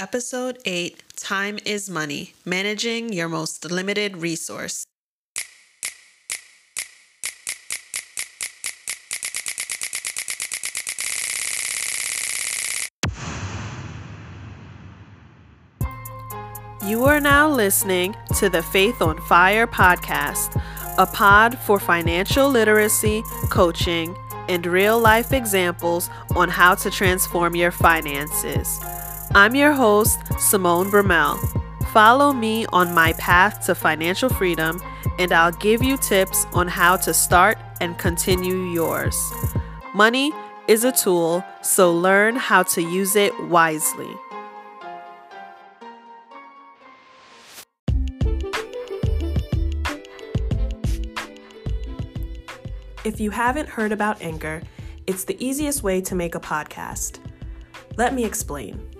Episode 8 Time is Money Managing Your Most Limited Resource. You are now listening to the Faith on Fire podcast, a pod for financial literacy, coaching, and real life examples on how to transform your finances. I'm your host, Simone Brumell. Follow me on my path to financial freedom, and I'll give you tips on how to start and continue yours. Money is a tool, so learn how to use it wisely. If you haven't heard about Anchor, it's the easiest way to make a podcast. Let me explain.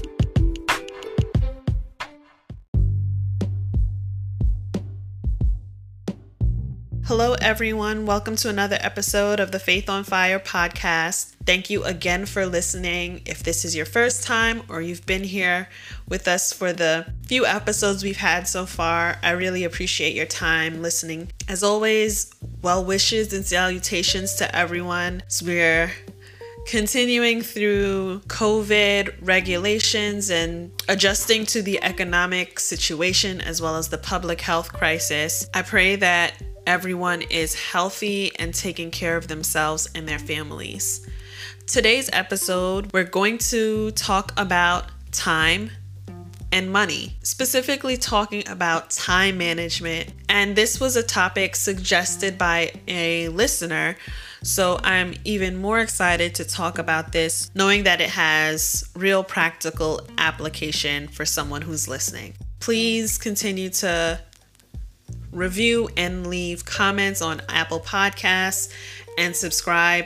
Hello, everyone. Welcome to another episode of the Faith on Fire podcast. Thank you again for listening. If this is your first time or you've been here with us for the few episodes we've had so far, I really appreciate your time listening. As always, well wishes and salutations to everyone. We're continuing through COVID regulations and adjusting to the economic situation as well as the public health crisis. I pray that everyone is healthy and taking care of themselves and their families. Today's episode, we're going to talk about time and money, specifically talking about time management. And this was a topic suggested by a listener. So I'm even more excited to talk about this, knowing that it has real practical application for someone who's listening. Please continue to review and leave comments on Apple Podcasts and subscribe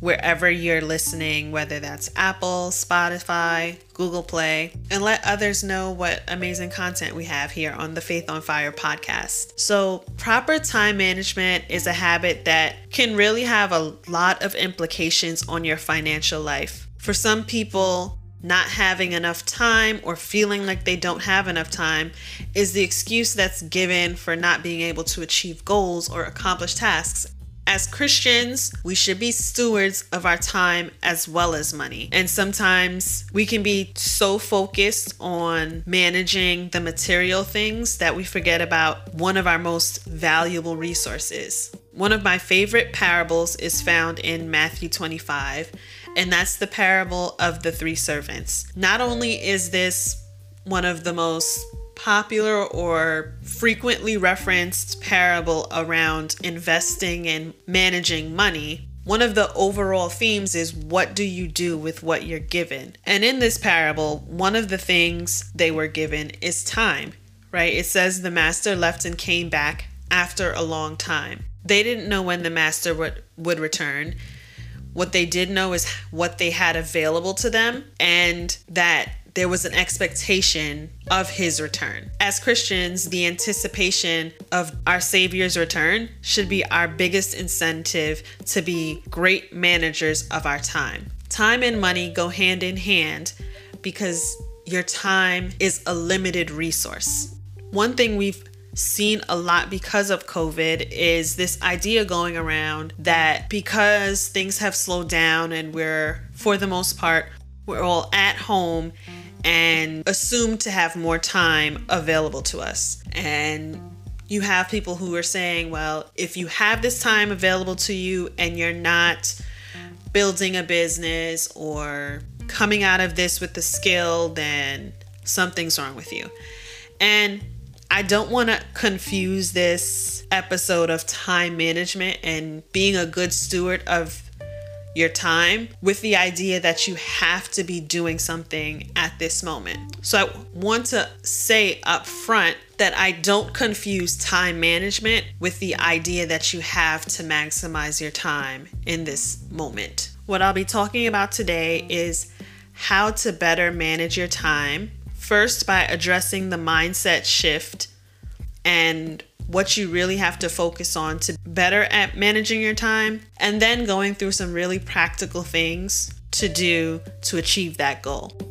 wherever you're listening, whether that's Apple, Spotify, Google Play, and let others know what amazing content we have here on the Faith on Fire podcast. So, proper time management is a habit that can really have a lot of implications on your financial life. For some people, not having enough time or feeling like they don't have enough time is the excuse that's given for not being able to achieve goals or accomplish tasks. As Christians, we should be stewards of our time as well as money. And sometimes we can be so focused on managing the material things that we forget about one of our most valuable resources. One of my favorite parables is found in Matthew 25 and that's the parable of the three servants. Not only is this one of the most popular or frequently referenced parable around investing and managing money, one of the overall themes is what do you do with what you're given? And in this parable, one of the things they were given is time, right? It says the master left and came back after a long time. They didn't know when the master would, would return. What they did know is what they had available to them and that there was an expectation of his return. As Christians, the anticipation of our Savior's return should be our biggest incentive to be great managers of our time. Time and money go hand in hand because your time is a limited resource. One thing we've seen a lot because of COVID is this idea going around that because things have slowed down and we're, for the most part, we're all at home and assumed to have more time available to us. And you have people who are saying, well, if you have this time available to you and you're not building a business or coming out of this with the skill, then something's wrong with you. And I don't want to confuse this episode of time management and being a good steward of your time with the idea that you have to be doing something at this moment. So I want to say up front that I don't confuse time management with the idea that you have to maximize your time in this moment. What I'll be talking about today is how to better manage your time. First, by addressing the mindset shift and what you really have to focus on to better at managing your time, and then going through some really practical things to do to achieve that goal.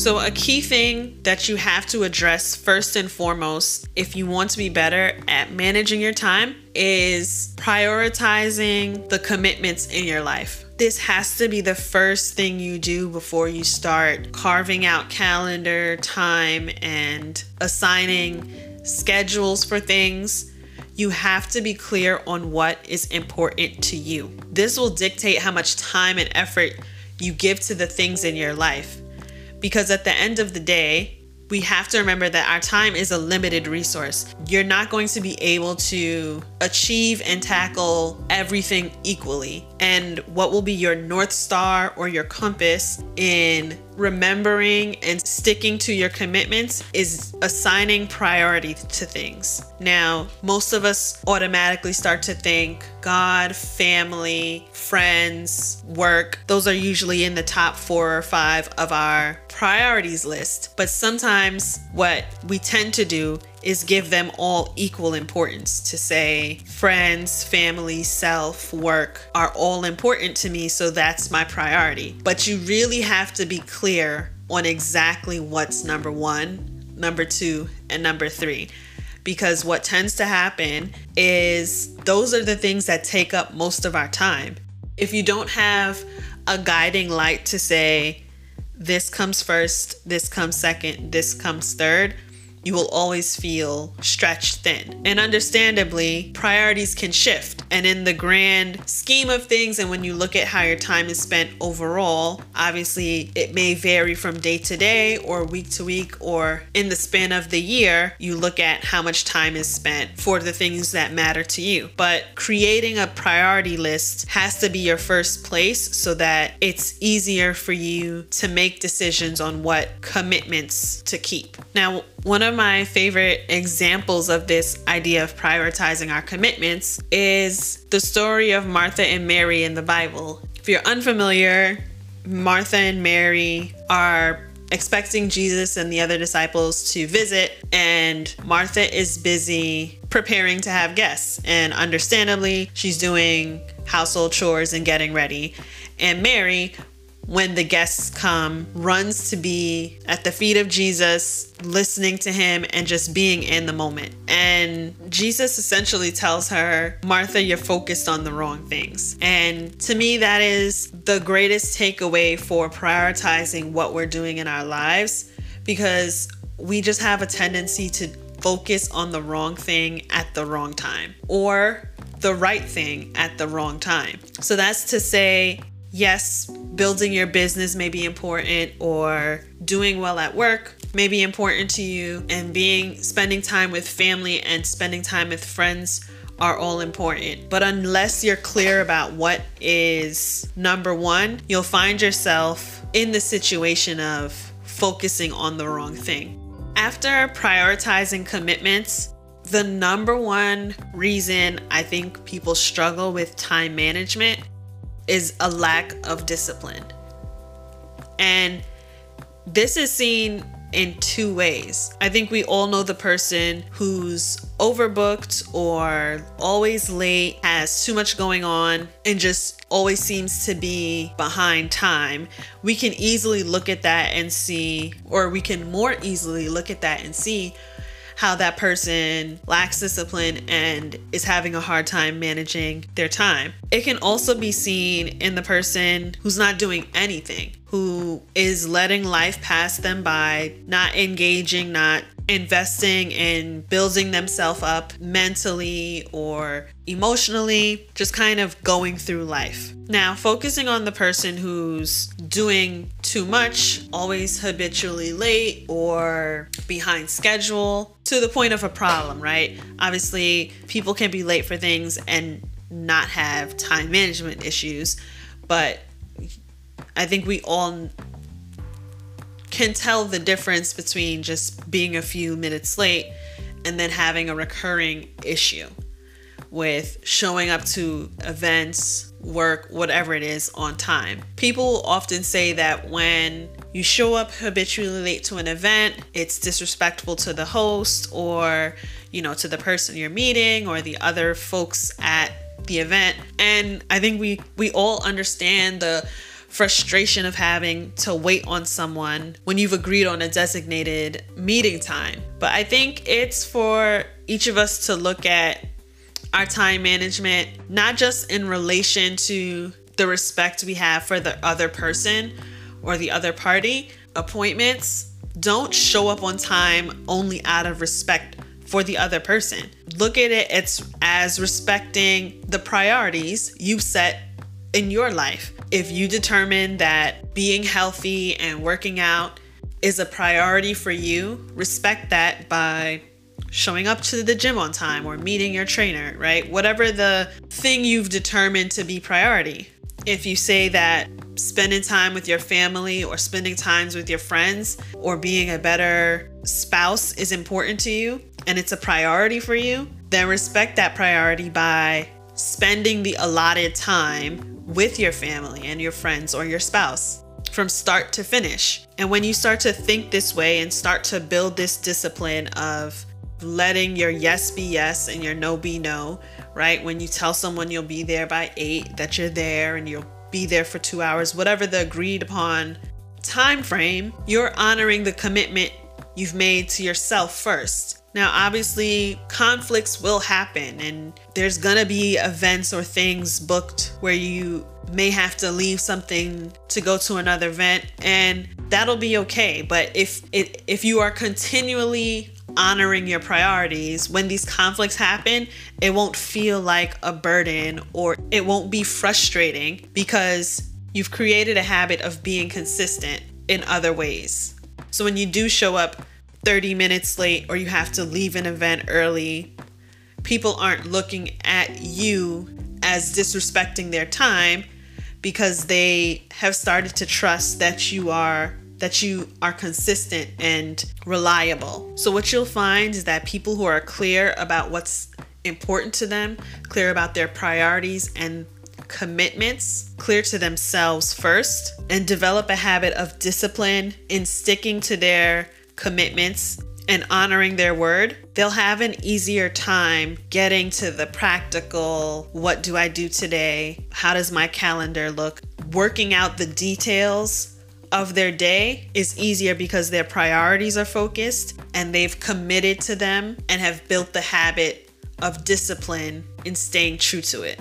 So, a key thing that you have to address first and foremost if you want to be better at managing your time is prioritizing the commitments in your life. This has to be the first thing you do before you start carving out calendar time and assigning schedules for things. You have to be clear on what is important to you. This will dictate how much time and effort you give to the things in your life. Because at the end of the day, we have to remember that our time is a limited resource. You're not going to be able to achieve and tackle everything equally. And what will be your North Star or your compass in remembering and sticking to your commitments is assigning priority to things. Now, most of us automatically start to think God, family, friends, work. Those are usually in the top four or five of our priorities list. But sometimes what we tend to do is give them all equal importance to say friends, family, self, work are all important to me, so that's my priority. But you really have to be clear on exactly what's number one, number two, and number three. Because what tends to happen is those are the things that take up most of our time. If you don't have a guiding light to say, this comes first, this comes second, this comes third, you will always feel stretched thin. And understandably, priorities can shift. And in the grand scheme of things, and when you look at how your time is spent overall, obviously it may vary from day to day or week to week or in the span of the year. You look at how much time is spent for the things that matter to you. But creating a priority list has to be your first place so that it's easier for you to make decisions on what commitments to keep. Now, one of my favorite examples of this idea of prioritizing our commitments is the story of Martha and Mary in the Bible. If you're unfamiliar, Martha and Mary are expecting Jesus and the other disciples to visit, and Martha is busy preparing to have guests. And understandably, she's doing household chores and getting ready. And Mary when the guests come, runs to be at the feet of Jesus, listening to him and just being in the moment. And Jesus essentially tells her, Martha, you're focused on the wrong things. And to me, that is the greatest takeaway for prioritizing what we're doing in our lives because we just have a tendency to focus on the wrong thing at the wrong time or the right thing at the wrong time. So that's to say, yes, building your business may be important or doing well at work may be important to you and being spending time with family and spending time with friends are all important. But unless you're clear about what is number 1, you'll find yourself in the situation of focusing on the wrong thing. After prioritizing commitments, the number one reason I think people struggle with time management is a lack of discipline. And this is seen in two ways. I think we all know the person who's overbooked or always late, has too much going on, and just always seems to be behind time. We can easily look at that and see, or we can more easily look at that and see how that person lacks discipline and is having a hard time managing their time. It can also be seen in the person who's not doing anything, who is letting life pass them by, not engaging, not investing in building themselves up mentally or emotionally, just kind of going through life. Now, focusing on the person who's doing too much, always habitually late or behind schedule to the point of a problem, right? Obviously, people can be late for things and not have time management issues, but I think we all can tell the difference between just being a few minutes late and then having a recurring issue with showing up to events, work, whatever it is on time. People often say that when you show up habitually late to an event, it's disrespectful to the host or, you know, to the person you're meeting or the other folks at the event. And I think we we all understand the frustration of having to wait on someone when you've agreed on a designated meeting time. But I think it's for each of us to look at our time management, not just in relation to the respect we have for the other person or the other party. Appointments don't show up on time only out of respect for the other person. Look at it it's as respecting the priorities you've set in your life. If you determine that being healthy and working out is a priority for you, respect that by showing up to the gym on time or meeting your trainer, right? Whatever the thing you've determined to be priority. If you say that spending time with your family or spending times with your friends or being a better spouse is important to you and it's a priority for you, then respect that priority by spending the allotted time with your family and your friends or your spouse from start to finish. And when you start to think this way and start to build this discipline of letting your yes be yes and your no be no, right? When you tell someone you'll be there by eight, that you're there and you'll be there for two hours, whatever the agreed upon time frame, you're honoring the commitment you've made to yourself first. Now, obviously, conflicts will happen, and there's gonna be events or things booked where you may have to leave something to go to another event, and that'll be okay. But if it, if you are continually honoring your priorities, when these conflicts happen, it won't feel like a burden or it won't be frustrating because you've created a habit of being consistent in other ways. So when you do show up 30 minutes late or you have to leave an event early, people aren't looking at you as disrespecting their time because they have started to trust that you are that you are consistent and reliable. So what you'll find is that people who are clear about what's important to them, clear about their priorities and commitments, clear to themselves first, and develop a habit of discipline in sticking to their commitments and honoring their word, they'll have an easier time getting to the practical what do I do today? How does my calendar look? Working out the details of their day is easier because their priorities are focused and they've committed to them and have built the habit of discipline in staying true to it.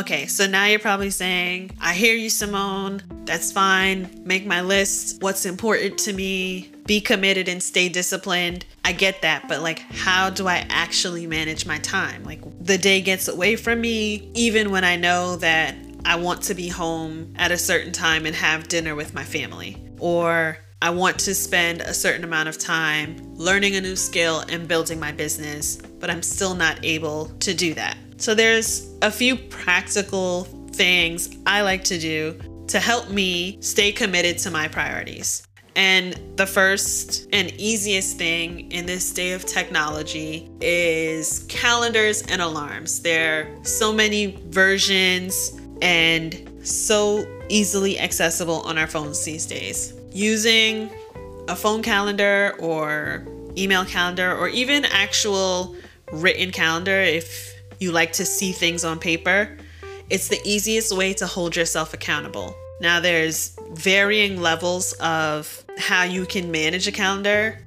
Okay, so now you're probably saying, I hear you, Simone. That's fine. Make my list. What's important to me? Be committed and stay disciplined. I get that, but like, how do I actually manage my time? Like, the day gets away from me, even when I know that I want to be home at a certain time and have dinner with my family. Or I want to spend a certain amount of time learning a new skill and building my business, but I'm still not able to do that. So there's a few practical things I like to do to help me stay committed to my priorities. And the first and easiest thing in this day of technology is calendars and alarms. There are so many versions and so easily accessible on our phones these days. Using a phone calendar or email calendar or even actual written calendar if you like to see things on paper, it's the easiest way to hold yourself accountable. Now, there's varying levels of how you can manage a calendar.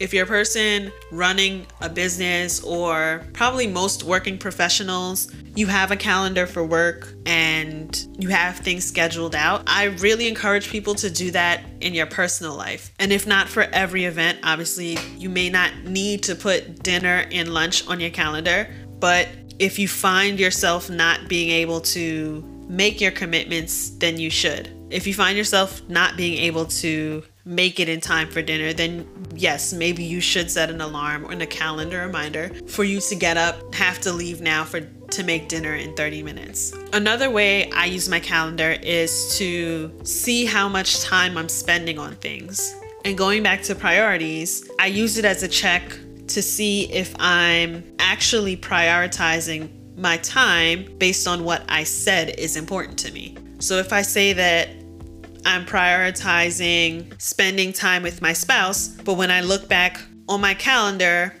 If you're a person running a business or probably most working professionals, you have a calendar for work and you have things scheduled out. I really encourage people to do that in your personal life. And if not for every event, obviously, you may not need to put dinner and lunch on your calendar. But if you find yourself not being able to make your commitments, then you should. If you find yourself not being able to make it in time for dinner, then yes, maybe you should set an alarm or a calendar reminder for you to get up, have to leave now for to make dinner in 30 minutes. Another way I use my calendar is to see how much time I'm spending on things. And going back to priorities, I use it as a check to see if I'm actually prioritizing my time based on what I said is important to me. So if I say that I'm prioritizing spending time with my spouse, but when I look back on my calendar,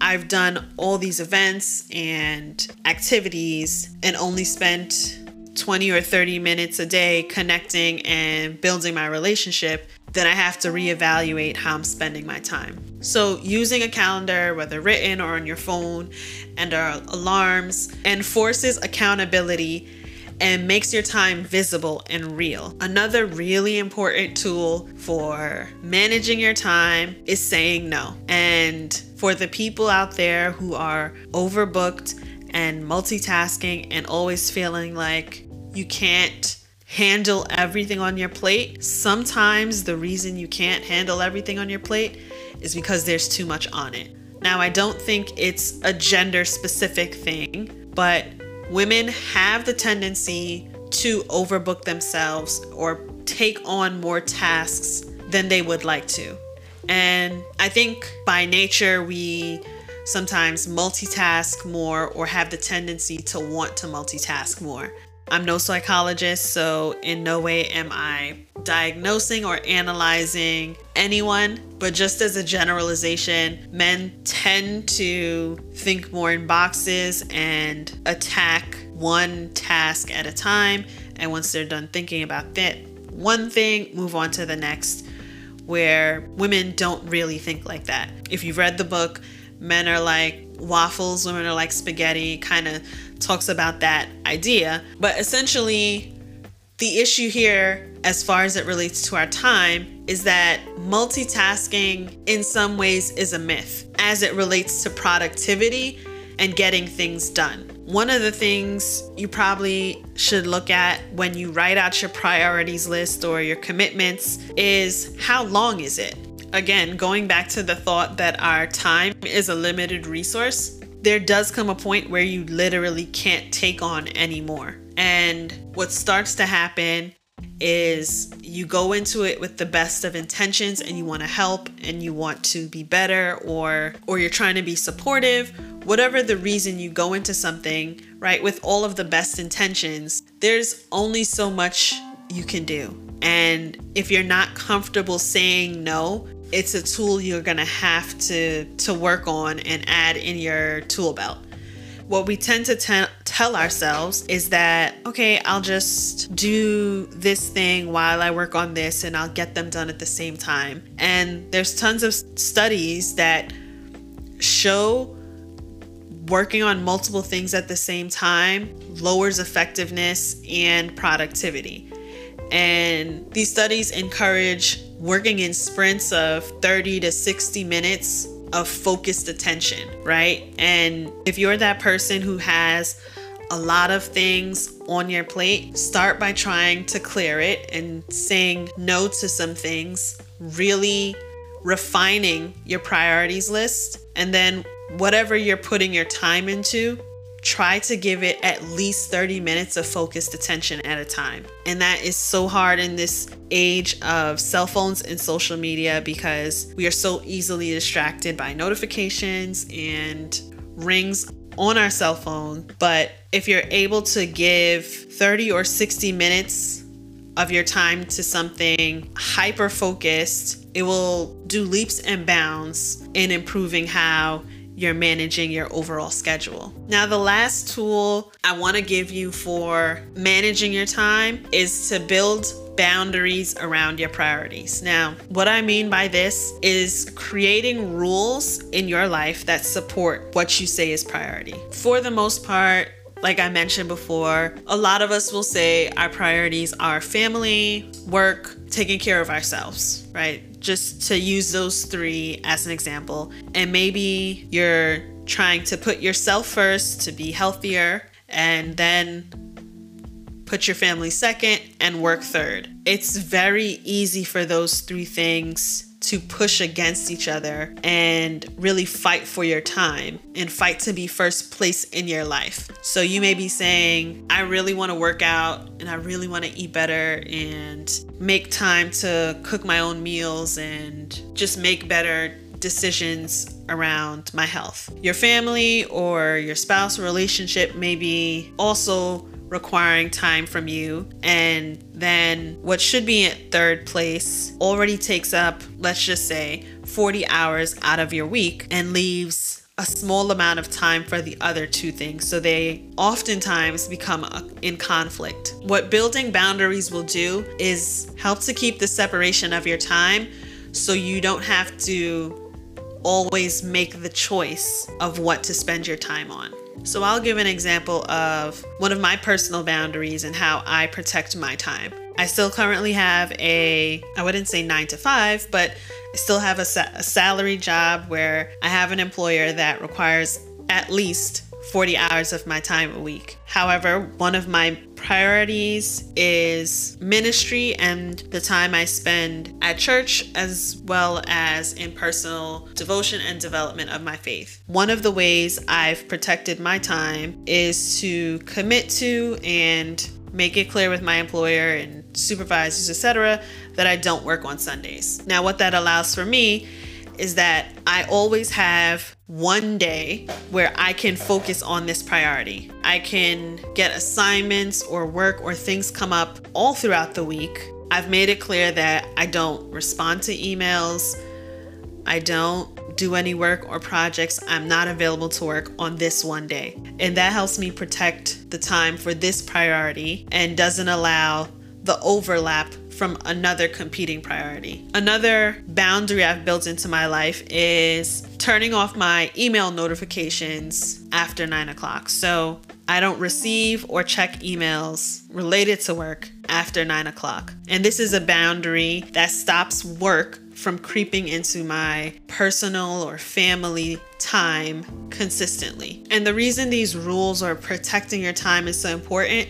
I've done all these events and activities and only spent 20 or 30 minutes a day connecting and building my relationship, then I have to reevaluate how I'm spending my time. So, using a calendar, whether written or on your phone, and our alarms, enforces accountability and makes your time visible and real. Another really important tool for managing your time is saying no. And for the people out there who are overbooked and multitasking and always feeling like you can't handle everything on your plate, sometimes the reason you can't handle everything on your plate is because there's too much on it. Now, I don't think it's a gender specific thing, but women have the tendency to overbook themselves or take on more tasks than they would like to. And I think by nature, we sometimes multitask more or have the tendency to want to multitask more. I'm no psychologist, so in no way am I diagnosing or analyzing anyone, but just as a generalization, men tend to think more in boxes and attack one task at a time. And once they're done thinking about that one thing, move on to the next, where women don't really think like that. If you've read the book, men are like waffles, women are like spaghetti, kind of talks about that idea. But essentially, the issue here, as far as it relates to our time, is that multitasking in some ways is a myth as it relates to productivity and getting things done. One of the things you probably should look at when you write out your priorities list or your commitments is how long is it? Again, going back to the thought that our time is a limited resource, there does come a point where you literally can't take on anymore. And what starts to happen is you go into it with the best of intentions and you want to help and you want to be better or or you're trying to be supportive whatever the reason you go into something right with all of the best intentions there's only so much you can do and if you're not comfortable saying no it's a tool you're going to have to to work on and add in your tool belt. What we tend to te- tell ourselves is that okay, I'll just do this thing while I work on this and I'll get them done at the same time. And there's tons of studies that show working on multiple things at the same time lowers effectiveness and productivity. And these studies encourage working in sprints of 30 to 60 minutes of focused attention, right? And if you're that person who has a lot of things on your plate, start by trying to clear it and saying no to some things, really refining your priorities list. And then whatever you're putting your time into, try to give it at least 30 minutes of focused attention at a time. And that is so hard in this age of cell phones and social media because we are so easily distracted by notifications and rings on our cell phone. But if you're able to give 30 or 60 minutes of your time to something hyper focused, it will do leaps and bounds in improving how you're managing your overall schedule. Now, the last tool I want to give you for managing your time is to build boundaries around your priorities. Now, what I mean by this is creating rules in your life that support what you say is priority. For the most part, like I mentioned before, a lot of us will say our priorities are family, work, taking care of ourselves, right? Just to use those three as an example. And maybe you're trying to put yourself first to be healthier and then put your family second and work third. It's very easy for those three things to push against each other and really fight for your time and fight to be first place in your life. So you may be saying, I really want to work out and I really want to eat better and make time to cook my own meals and just make better decisions around my health. Your family or your spouse relationship may be also requiring time from you. And then what should be at third place already takes up, let's just say, 40 hours out of your week and leaves a small amount of time for the other two things. So they oftentimes become in conflict. What building boundaries will do is help to keep the separation of your time so you don't have to always make the choice of what to spend your time on. So I'll give an example of one of my personal boundaries and how I protect my time. I still currently have a, I wouldn't say nine to five, but I still have a, sa- a salary job where I have an employer that requires at least 40 hours of my time a week. However, one of my priorities is ministry and the time I spend at church, as well as in personal devotion and development of my faith. One of the ways I've protected my time is to commit to and make it clear with my employer and supervisors, etc., that I don't work on Sundays. Now, what that allows for me is that I always have one day where I can focus on this priority. I can get assignments or work or things come up all throughout the week. I've made it clear that I don't respond to emails. I don't do any work or projects. I'm not available to work on this one day. And that helps me protect the time for this priority and doesn't allow the overlap from another competing priority. Another boundary I've built into my life is turning off my email notifications after nine o'clock. So I don't receive or check emails related to work after nine o'clock. And this is a boundary that stops work from creeping into my personal or family time consistently. And the reason these rules or protecting your time is so important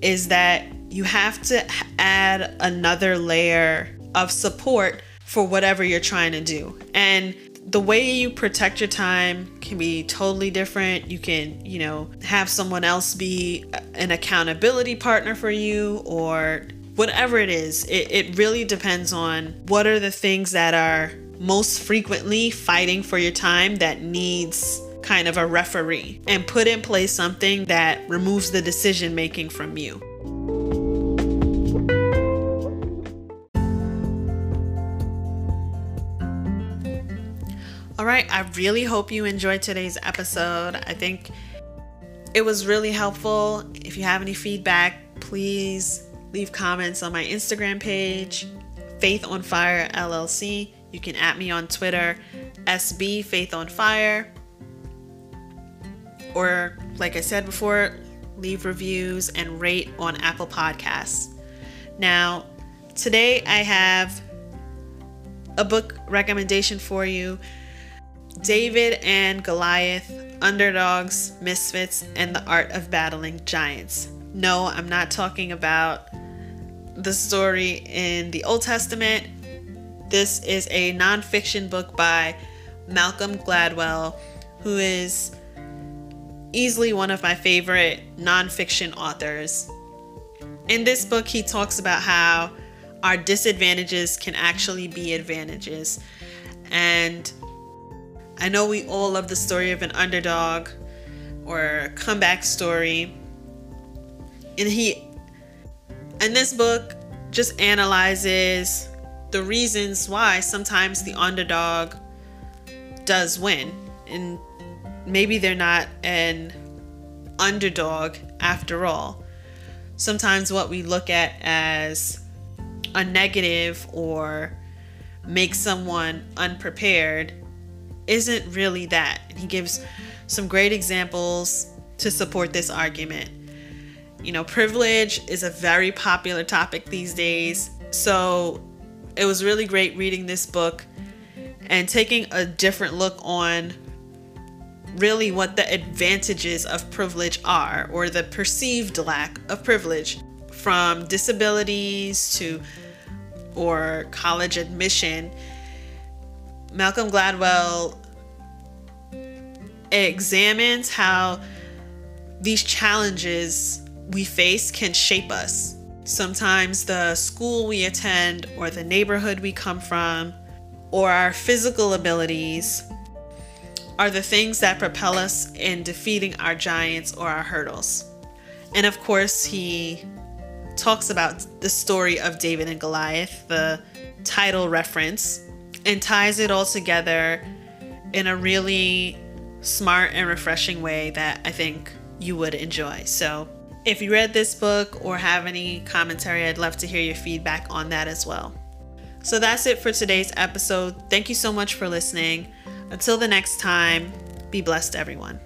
is that you have to add another layer of support for whatever you're trying to do. And the way you protect your time can be totally different. You can, you know, have someone else be an accountability partner for you or whatever it is. It, it really depends on what are the things that are most frequently fighting for your time that needs kind of a referee and put in place something that removes the decision making from you. All right, I really hope you enjoyed today's episode. I think it was really helpful. If you have any feedback, please leave comments on my Instagram page, Faith on Fire LLC. You can at me on Twitter, SB Faith on Fire. Or, like I said before, leave reviews and rate on Apple Podcasts. Now, today I have a book recommendation for you David and Goliath, Underdogs, Misfits, and the Art of Battling Giants. No, I'm not talking about the story in the Old Testament. This is a nonfiction book by Malcolm Gladwell, who is easily one of my favorite nonfiction authors. In this book, he talks about how our disadvantages can actually be advantages. And I know we all love the story of an underdog or a comeback story. And he, in this book, just analyzes the reasons why sometimes the underdog does win. And maybe they're not an underdog after all. Sometimes what we look at as a negative or make someone unprepared isn't really that. And he gives some great examples to support this argument. You know, privilege is a very popular topic these days. So it was really great reading this book and taking a different look on really what the advantages of privilege are or the perceived lack of privilege from disabilities to or college admission malcolm gladwell examines how these challenges we face can shape us sometimes the school we attend or the neighborhood we come from or our physical abilities are the things that propel us in defeating our giants or our hurdles. And of course, he talks about the story of David and Goliath, the title reference, and ties it all together in a really smart and refreshing way that I think you would enjoy. So, if you read this book or have any commentary, I'd love to hear your feedback on that as well. So, that's it for today's episode. Thank you so much for listening. Until the next time, be blessed, everyone.